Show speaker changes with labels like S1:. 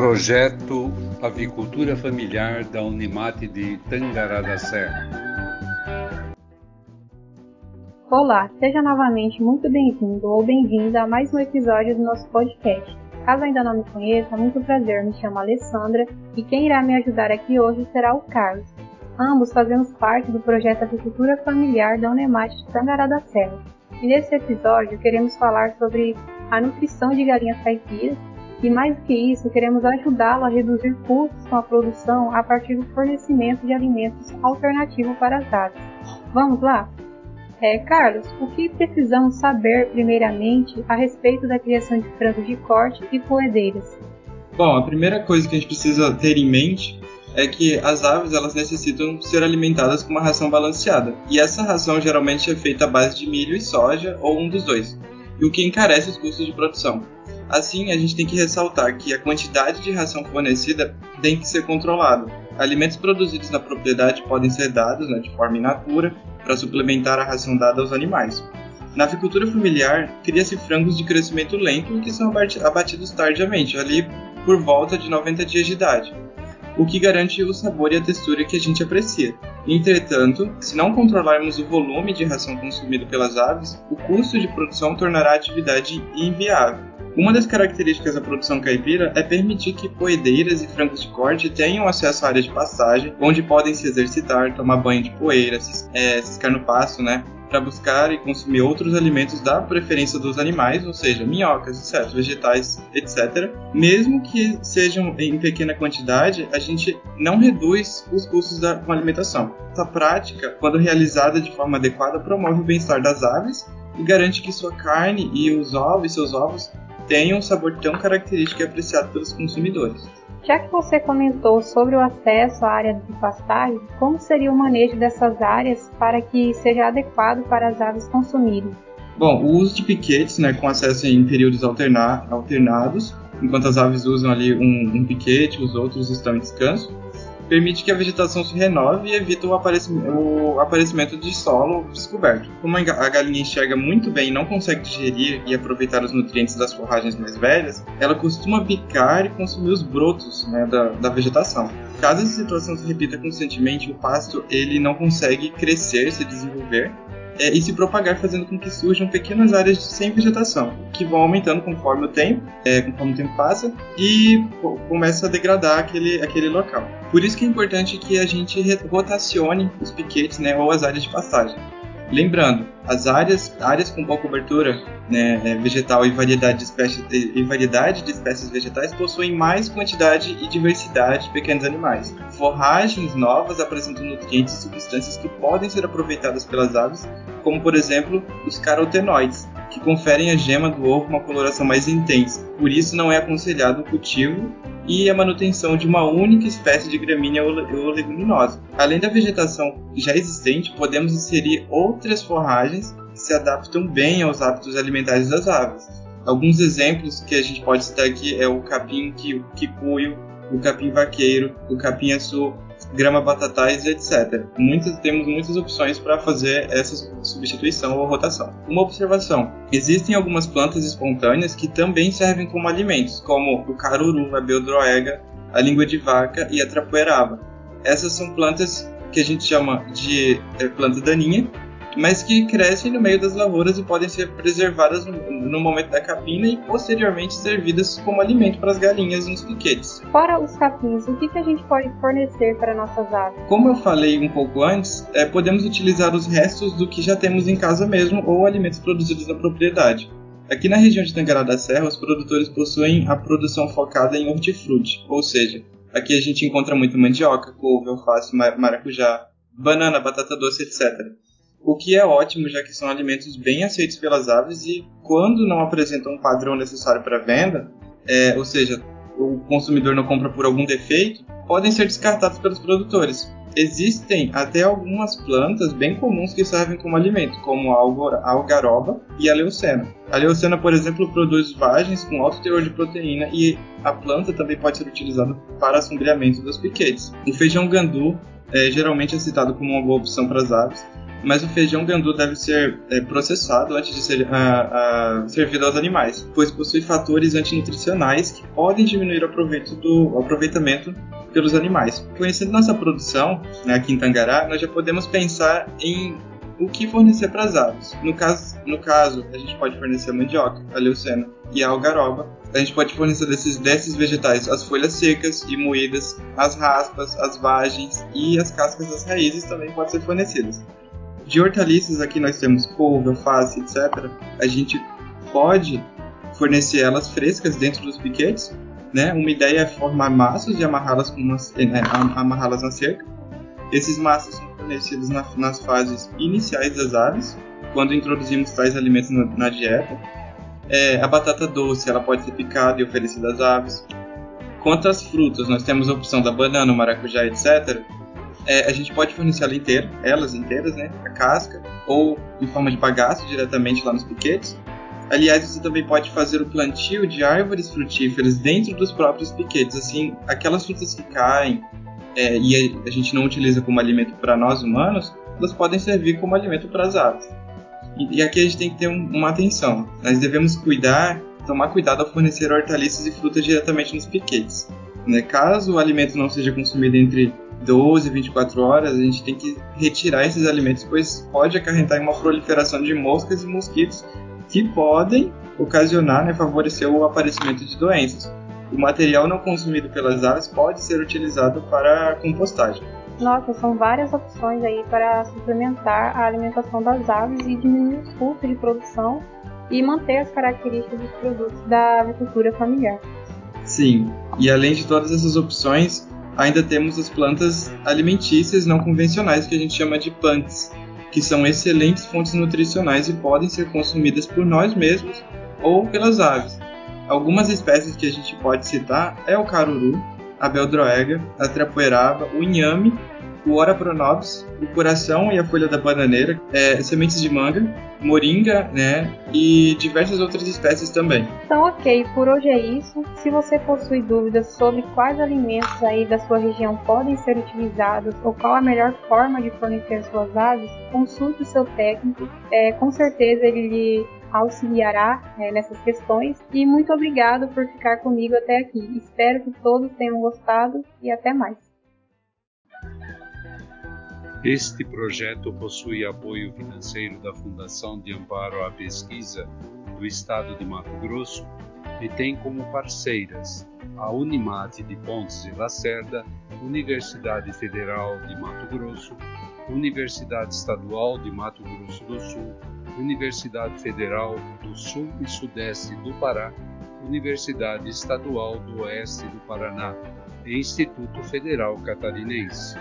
S1: Projeto Avicultura Familiar da Unimate de Tangará da Serra.
S2: Olá, seja novamente muito bem-vindo ou bem-vinda a mais um episódio do nosso podcast. Caso ainda não me conheça, muito prazer, me chamo Alessandra e quem irá me ajudar aqui hoje será o Carlos. Ambos fazemos parte do projeto Avicultura Familiar da Unemate de Tangará da Serra. E nesse episódio queremos falar sobre a nutrição de galinhas caipiras e mais que isso, queremos ajudá-lo a reduzir custos com a produção a partir do fornecimento de alimentos alternativos para as aves. Vamos lá? É, Carlos, o que precisamos saber primeiramente a respeito da criação de frangos de corte e poedeiras?
S3: Bom, a primeira coisa que a gente precisa ter em mente é que as aves elas necessitam ser alimentadas com uma ração balanceada. E essa ração geralmente é feita à base de milho e soja ou um dos dois, e o que encarece os custos de produção. Assim, a gente tem que ressaltar que a quantidade de ração fornecida tem que ser controlada. Alimentos produzidos na propriedade podem ser dados né, de forma in natura para suplementar a ração dada aos animais. Na avicultura familiar, cria-se frangos de crescimento lento que são abatidos tardiamente, ali por volta de 90 dias de idade, o que garante o sabor e a textura que a gente aprecia. Entretanto, se não controlarmos o volume de ração consumido pelas aves, o custo de produção tornará a atividade inviável. Uma das características da produção caipira é permitir que poedeiras e frangos de corte tenham acesso à área de passagem, onde podem se exercitar, tomar banho de poeira, é, ciscar no pasto, né? Para buscar e consumir outros alimentos da preferência dos animais, ou seja, minhocas, insetos, vegetais, etc. Mesmo que sejam em pequena quantidade, a gente não reduz os custos da, alimentação. Essa prática, quando realizada de forma adequada, promove o bem-estar das aves e garante que sua carne e os ovos, seus ovos, tenham um sabor tão característico e apreciado pelos consumidores.
S2: Já que você comentou sobre o acesso à área de pastagem, como seria o manejo dessas áreas para que seja adequado para as aves consumirem?
S3: Bom, o uso de piquetes, né, com acesso em períodos alterna alternados, enquanto as aves usam ali um, um piquete, os outros estão em descanso, permite que a vegetação se renove e evita o aparecimento, o aparecimento de solo descoberto. Como a galinha enxerga muito bem e não consegue digerir e aproveitar os nutrientes das forragens mais velhas, ela costuma picar e consumir os brotos né, da, da vegetação. Caso essa situação se repita constantemente, o pasto ele não consegue crescer, se desenvolver é, e se propagar, fazendo com que surjam pequenas áreas sem vegetação, que vão aumentando conforme o tempo, é, conforme o tempo passa, e começa a degradar aquele, aquele local. Por isso que é importante que a gente rotacione os piquetes né, ou as áreas de pastagem. Lembrando, as áreas, áreas com boa cobertura né, é, vegetal e variedade, de espécies, e variedade de espécies vegetais possuem mais quantidade e diversidade de pequenos animais. Forragens novas apresentam nutrientes e substâncias que podem ser aproveitadas pelas aves, como por exemplo os carotenoides, que conferem à gema do ovo uma coloração mais intensa. Por isso não é aconselhado o cultivo e a manutenção de uma única espécie de gramínea ou leguminosa. Além da vegetação já existente, podemos inserir outras forragens que se adaptam bem aos hábitos alimentares das aves. Alguns exemplos que a gente pode citar aqui é o capim quicuio, o capim vaqueiro, o capim açu, grama batatais etc. Temos muitas opções para fazer essa substituição ou rotação. Uma observação: existem algumas plantas espontâneas que também servem como alimentos, como o caruru, a beldroega, a língua de vaca e a trapoeraba. Essas são plantas que a gente chama de é, planta daninha mas que crescem no meio das lavouras e podem ser preservadas no, no momento da capina e posteriormente servidas como alimento para as galinhas nos piquetes.
S2: Fora os capins, o que, que a gente pode fornecer para nossas aves?
S3: Como eu falei um pouco antes, é, podemos utilizar os restos do que já temos em casa mesmo ou alimentos produzidos na propriedade. Aqui na região de Tangará da Serra, os produtores possuem a produção focada em hortifruti, ou seja, aqui a gente encontra muito mandioca, couve, alface, maracujá, banana, batata doce, etc o que é ótimo, já que são alimentos bem aceitos pelas aves e, quando não apresentam um padrão necessário para venda, é, ou seja, o consumidor não compra por algum defeito, podem ser descartados pelos produtores. Existem até algumas plantas bem comuns que servem como alimento, como a algaroba e a leucena. A leucena, por exemplo, produz vagens com alto teor de proteína e a planta também pode ser utilizada para assombreamento dos piquetes. O feijão gandu é, geralmente é citado como uma boa opção para as aves, mas o feijão gandu deve ser é, processado antes de ser a, a, servido aos animais, pois possui fatores antinutricionais que podem diminuir o, do, aproveitamento pelos animais. Conhecendo nossa produção né, aqui em Tangará, nós já podemos pensar em o que fornecer para as aves. No caso, no caso, a gente pode fornecer a mandioca, a leucena e a algaroba. A gente pode fornecer desses, desses vegetais as folhas secas e moídas, as raspas, as vagens e as cascas das raízes também podem ser fornecidas. De hortaliças aqui nós temos couve, alface, etc. A gente pode fornecer elas frescas dentro dos piquetes. Né? Uma ideia é formar maços e amarrá-las é, amarrá-las na cerca. Esses maços são fornecidos na, nas fases iniciais das aves, quando introduzimos tais alimentos na, na dieta. É, a batata doce ela pode ser picada e oferecida às aves. Quanto às frutas, nós temos a opção da banana, maracujá, etc é, a gente pode fornecer ela inteira, elas inteiras, né? A casca, ou em forma de bagaço diretamente lá nos piquetes. Aliás, você também pode fazer o plantio de árvores frutíferas dentro dos próprios piquetes. Assim, aquelas frutas que caem é, e a gente não utiliza como alimento para nós humanos, elas podem servir como alimento para as aves. E, e, aqui a gente tem que ter um, uma atenção. Nós devemos cuidar, tomar cuidado ao fornecer hortaliças e frutas diretamente nos piquetes. Né? Caso o alimento não seja consumido entre 12, 24 horas, a gente tem que retirar esses alimentos, pois pode acarretar em uma proliferação de moscas e mosquitos que podem ocasionar, né, favorecer o aparecimento de doenças. O material não consumido pelas aves pode ser utilizado para compostagem.
S2: Nossa, são várias opções aí para suplementar a alimentação das aves e diminuir os custos de produção e manter as características dos produtos da agricultura familiar.
S3: Sim, e além de todas essas opções, ainda temos as plantas alimentícias não convencionais que a gente chama de plants, que são excelentes fontes nutricionais e podem ser consumidas por nós mesmos ou pelas aves. Algumas espécies que a gente pode citar é o caruru, a beldroega, a trapoeraba, o inhame o Ora Pronobis, o coração e a folha da bananeira, é, sementes de manga, moringa, né, e diversas outras espécies também.
S2: Então, ok, por hoje é isso. Se você possui dúvidas sobre quais alimentos aí da sua região podem ser utilizados ou qual a melhor forma de fornecer suas aves, consulte o seu técnico. É, com certeza ele lhe auxiliará é, nessas questões. E muito obrigado por ficar comigo até aqui. Espero que todos tenham gostado e até mais.
S1: Este projeto possui apoio financeiro da Fundação de Amparo à Pesquisa do Estado de Mato Grosso e tem como parceiras a Unimate de Pontes e Lacerda, Universidade Federal de Mato Grosso, Universidade Estadual de Mato Grosso do Sul, Universidade Federal do Sul e Sudeste do Pará, Universidade Estadual do Oeste do Paraná e Instituto Federal Catarinense.